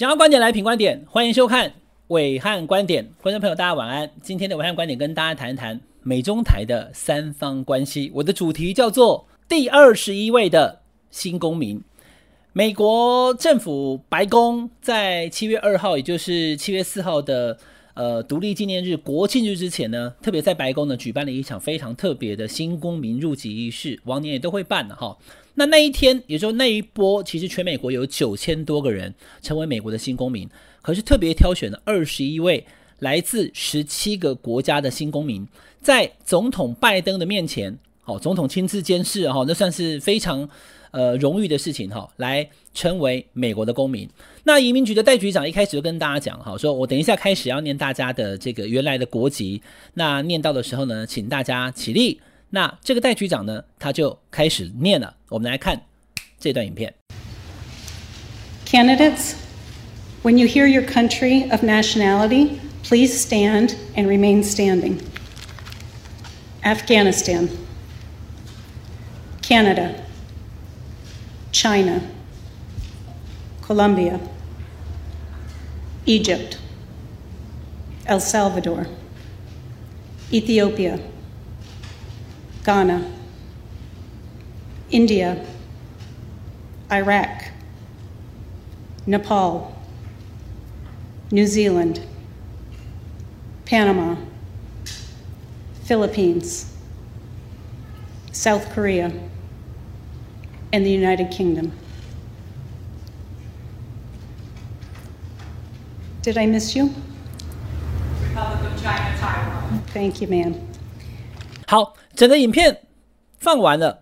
想要观点来品观点，欢迎收看伟汉观点。观众朋友，大家晚安。今天的伟汉观点跟大家谈一谈美中台的三方关系。我的主题叫做第二十一位的新公民。美国政府白宫在七月二号，也就是七月四号的呃独立纪念日国庆日之前呢，特别在白宫呢举办了一场非常特别的新公民入籍仪式，往年也都会办的哈。那那一天，也就是那一波，其实全美国有九千多个人成为美国的新公民，可是特别挑选了二十一位来自十七个国家的新公民，在总统拜登的面前，好，总统亲自监视，哈，那算是非常呃荣誉的事情，哈，来成为美国的公民。那移民局的代局长一开始就跟大家讲，哈，说我等一下开始要念大家的这个原来的国籍，那念到的时候呢，请大家起立。那这个代局长呢，他就开始念了。我们来看这段影片。Candidates, when you hear your country of nationality, please stand and remain standing. Afghanistan, Canada, China, Colombia, Egypt, El Salvador, Ethiopia. Ghana, India, Iraq, Nepal, New Zealand, Panama, Philippines, South Korea, and the United Kingdom. Did I miss you? Republic of China, Taiwan. Thank you, ma'am. 好。整个影片放完了，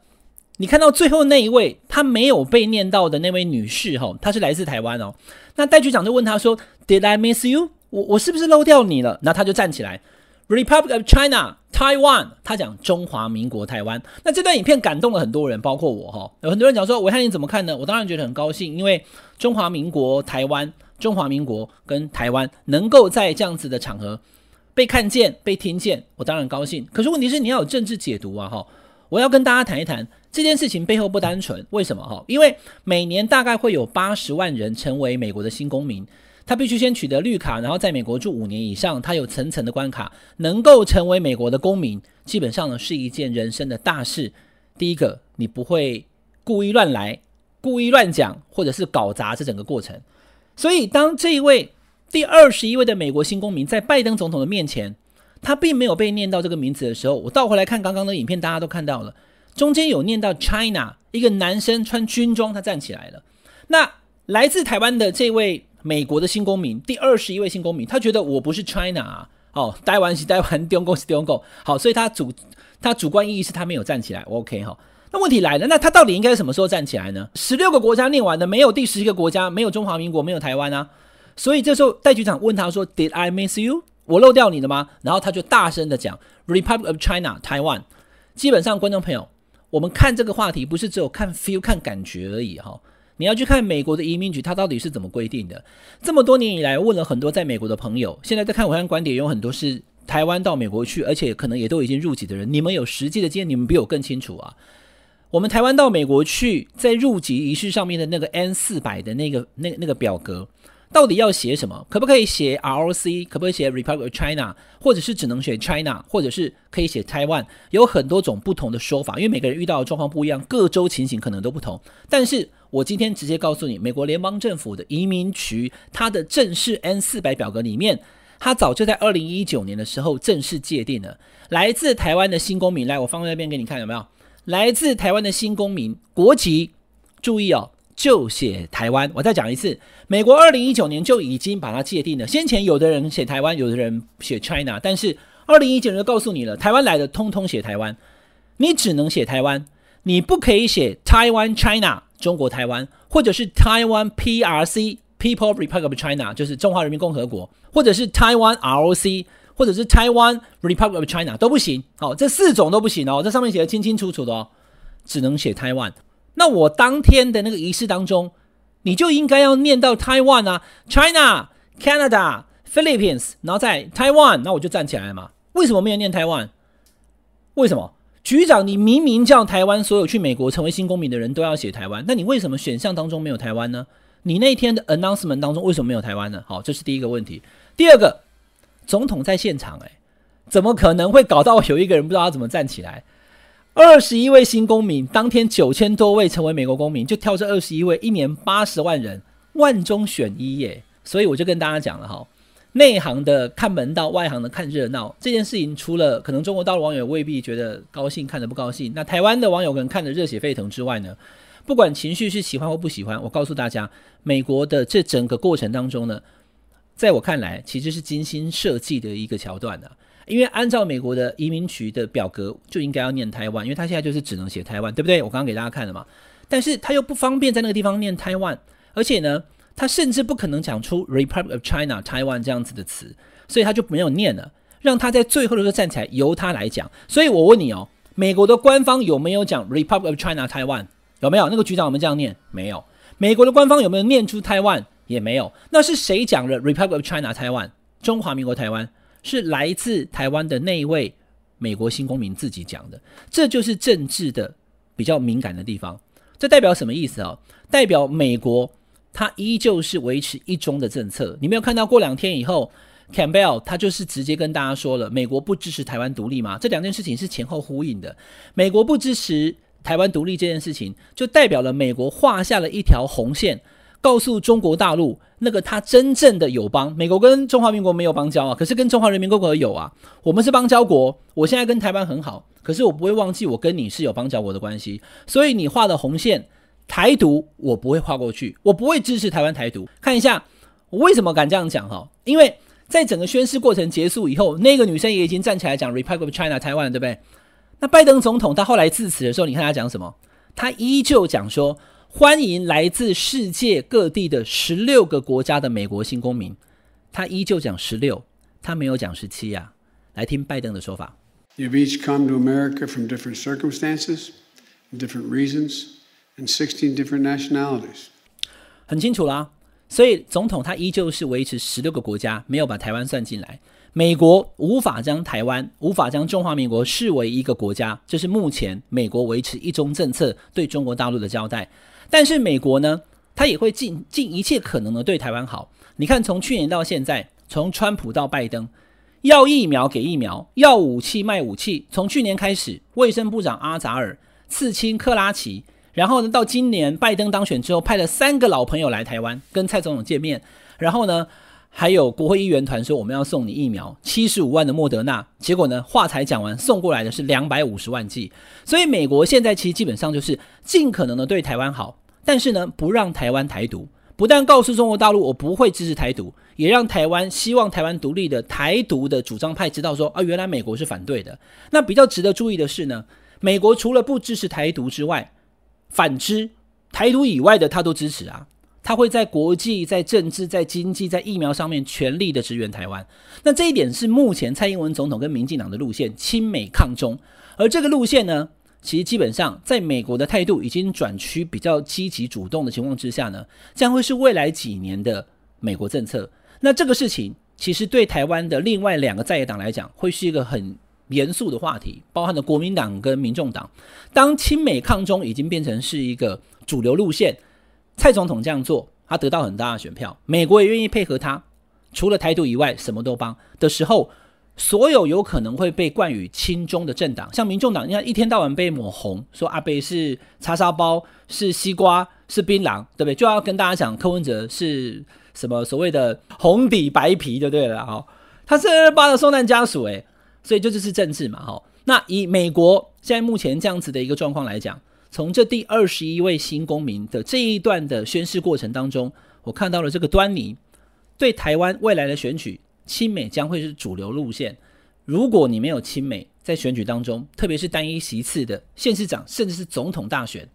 你看到最后那一位，他没有被念到的那位女士，哈，她是来自台湾哦。那戴局长就问他说：“Did I miss you？我我是不是漏掉你了？”然后他就站起来，“Republic of China, Taiwan。”他讲中华民国台湾。那这段影片感动了很多人，包括我哈。有很多人讲说：“暐瀚你怎么看呢？”我当然觉得很高兴，因为中华民国台湾、中华民国跟台湾能够在这样子的场合。被看见、被听见，我当然高兴。可是问题是，你要有政治解读啊！哈，我要跟大家谈一谈这件事情背后不单纯。为什么？哈，因为每年大概会有八十万人成为美国的新公民，他必须先取得绿卡，然后在美国住五年以上，他有层层的关卡，能够成为美国的公民，基本上呢是一件人生的大事。第一个，你不会故意乱来、故意乱讲，或者是搞砸这整个过程。所以，当这一位。第二十一位的美国新公民在拜登总统的面前，他并没有被念到这个名字的时候，我倒回来看刚刚的影片，大家都看到了，中间有念到 China，一个男生穿军装，他站起来了。那来自台湾的这位美国的新公民，第二十一位新公民，他觉得我不是 China 啊，哦，台湾是台湾，中国是中国，好，所以他主他主观意义是他没有站起来，OK 哈。那问题来了，那他到底应该什么时候站起来呢？十六个国家念完的，没有第十一个国家，没有中华民国，没有台湾啊。所以这时候，戴局长问他说：“Did I miss you？我漏掉你了吗？”然后他就大声的讲：“Republic of China, Taiwan。”基本上，观众朋友，我们看这个话题不是只有看 feel、看感觉而已哈。你要去看美国的移民局，它到底是怎么规定的？这么多年以来，问了很多在美国的朋友，现在在看我看观点，有很多是台湾到美国去，而且可能也都已经入籍的人。你们有实际的经验，你们比我更清楚啊。我们台湾到美国去，在入籍仪式上面的那个 N 四百的那个那那个表格。到底要写什么？可不可以写 ROC？可不可以写 Republic of China？或者是只能写 China？或者是可以写 Taiwan？有很多种不同的说法，因为每个人遇到的状况不一样，各州情形可能都不同。但是我今天直接告诉你，美国联邦政府的移民局它的正式 N 四百表格里面，它早就在二零一九年的时候正式界定了，来自台湾的新公民，来，我放在那边给你看，有没有？来自台湾的新公民国籍，注意哦。就写台湾，我再讲一次，美国二零一九年就已经把它界定了。先前有的人写台湾，有的人写 China，但是二零一九年就告诉你了，台湾来的通通写台湾，你只能写台湾，你不可以写 Taiwan China 中国台湾，或者是 Taiwan PRC People Republic of China 就是中华人民共和国，或者是 Taiwan ROC 或者是 Taiwan Republic of China 都不行。好，这四种都不行哦，这上面写的清清楚楚的哦，只能写台湾。那我当天的那个仪式当中，你就应该要念到 Taiwan 啊，China、Canada、Philippines，然后在 Taiwan，那我就站起来嘛。为什么没有念 Taiwan？为什么？局长，你明明叫台湾所有去美国成为新公民的人都要写台湾，那你为什么选项当中没有台湾呢？你那天的 announcement 当中为什么没有台湾呢？好，这是第一个问题。第二个，总统在现场，哎，怎么可能会搞到有一个人不知道他怎么站起来？二十一位新公民，当天九千多位成为美国公民，就挑这二十一位，一年八十万人，万中选一耶。所以我就跟大家讲了哈，内行的看门道，外行的看热闹。这件事情除了可能中国大陆网友未必觉得高兴，看得不高兴，那台湾的网友可能看得热血沸腾之外呢，不管情绪是喜欢或不喜欢，我告诉大家，美国的这整个过程当中呢，在我看来其实是精心设计的一个桥段的。因为按照美国的移民局的表格，就应该要念台湾，因为他现在就是只能写台湾，对不对？我刚刚给大家看了嘛。但是他又不方便在那个地方念台湾，而且呢，他甚至不可能讲出 Republic of China 台湾这样子的词，所以他就没有念了，让他在最后的时候站起来，由他来讲。所以我问你哦，美国的官方有没有讲 Republic of China 台湾？有没有？那个局长有没有这样念？没有。美国的官方有没有念出台湾？也没有。那是谁讲了 Republic of China 台湾？中华民国台湾？是来自台湾的那一位美国新公民自己讲的，这就是政治的比较敏感的地方。这代表什么意思啊？代表美国他依旧是维持一中的政策。你没有看到过两天以后，Campbell 他就是直接跟大家说了，美国不支持台湾独立吗？这两件事情是前后呼应的。美国不支持台湾独立这件事情，就代表了美国画下了一条红线。告诉中国大陆，那个他真正的友邦，美国跟中华民国没有邦交啊，可是跟中华人民共和国有啊。我们是邦交国，我现在跟台湾很好，可是我不会忘记我跟你是有邦交国的关系。所以你画的红线，台独我不会画过去，我不会支持台湾台独。看一下我为什么敢这样讲哈？因为在整个宣誓过程结束以后，那个女生也已经站起来讲 Republic of China 台湾，对不对？那拜登总统他后来致辞的时候，你看他讲什么？他依旧讲说。欢迎来自世界各地的十六个国家的美国新公民，他依旧讲十六，他没有讲十七呀。来听拜登的说法。You've each come to America from different circumstances, different reasons, and sixteen different nationalities. 很清楚啦，所以总统他依旧是维持十六个国家，没有把台湾算进来。美国无法将台湾、无法将中华民国视为一个国家，这是目前美国维持一中政策对中国大陆的交代。但是美国呢，他也会尽尽一切可能的对台湾好。你看，从去年到现在，从川普到拜登，要疫苗给疫苗，要武器卖武器。从去年开始，卫生部长阿扎尔刺青克拉奇，然后呢，到今年拜登当选之后，派了三个老朋友来台湾跟蔡总统见面，然后呢，还有国会议员团说我们要送你疫苗，七十五万的莫德纳。结果呢，话才讲完，送过来的是两百五十万剂。所以美国现在其实基本上就是尽可能的对台湾好，但是呢，不让台湾台独。不但告诉中国大陆我不会支持台独，也让台湾希望台湾独立的台独的主张派知道说啊，原来美国是反对的。那比较值得注意的是呢，美国除了不支持台独之外，反之台独以外的他都支持啊。他会在国际、在政治、在经济、在疫苗上面全力的支援台湾。那这一点是目前蔡英文总统跟民进党的路线，亲美抗中。而这个路线呢，其实基本上在美国的态度已经转趋比较积极主动的情况之下呢，将会是未来几年的美国政策。那这个事情其实对台湾的另外两个在野党来讲，会是一个很严肃的话题，包含了国民党跟民众党。当亲美抗中已经变成是一个主流路线。蔡总统这样做，他得到很大的选票，美国也愿意配合他，除了台独以外什么都帮的时候，所有有可能会被冠以亲中的政党，像民众党，你看一天到晚被抹红，说阿北是叉烧包，是西瓜，是槟榔，对不对？就要跟大家讲柯文哲是什么所谓的红底白皮，就对了哈，他是二八的受难家属，诶，所以这就是政治嘛，哈。那以美国现在目前这样子的一个状况来讲。从这第二十一位新公民的这一段的宣誓过程当中，我看到了这个端倪。对台湾未来的选举，亲美将会是主流路线。如果你没有亲美，在选举当中，特别是单一席次的县市长，甚至是总统大选，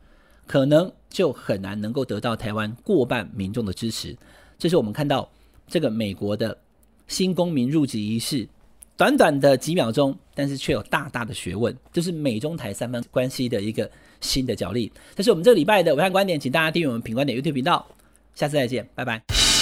可能就很难能够得到台湾过半民众的支持。这是我们看到这个美国的新公民入籍仪式，短短的几秒钟，但是却有大大的学问，这是美中台三方关系的一个。新的角力，这是我们这个礼拜的武汉观点，请大家订阅我们品观点 YouTube 频道，下次再见，拜拜。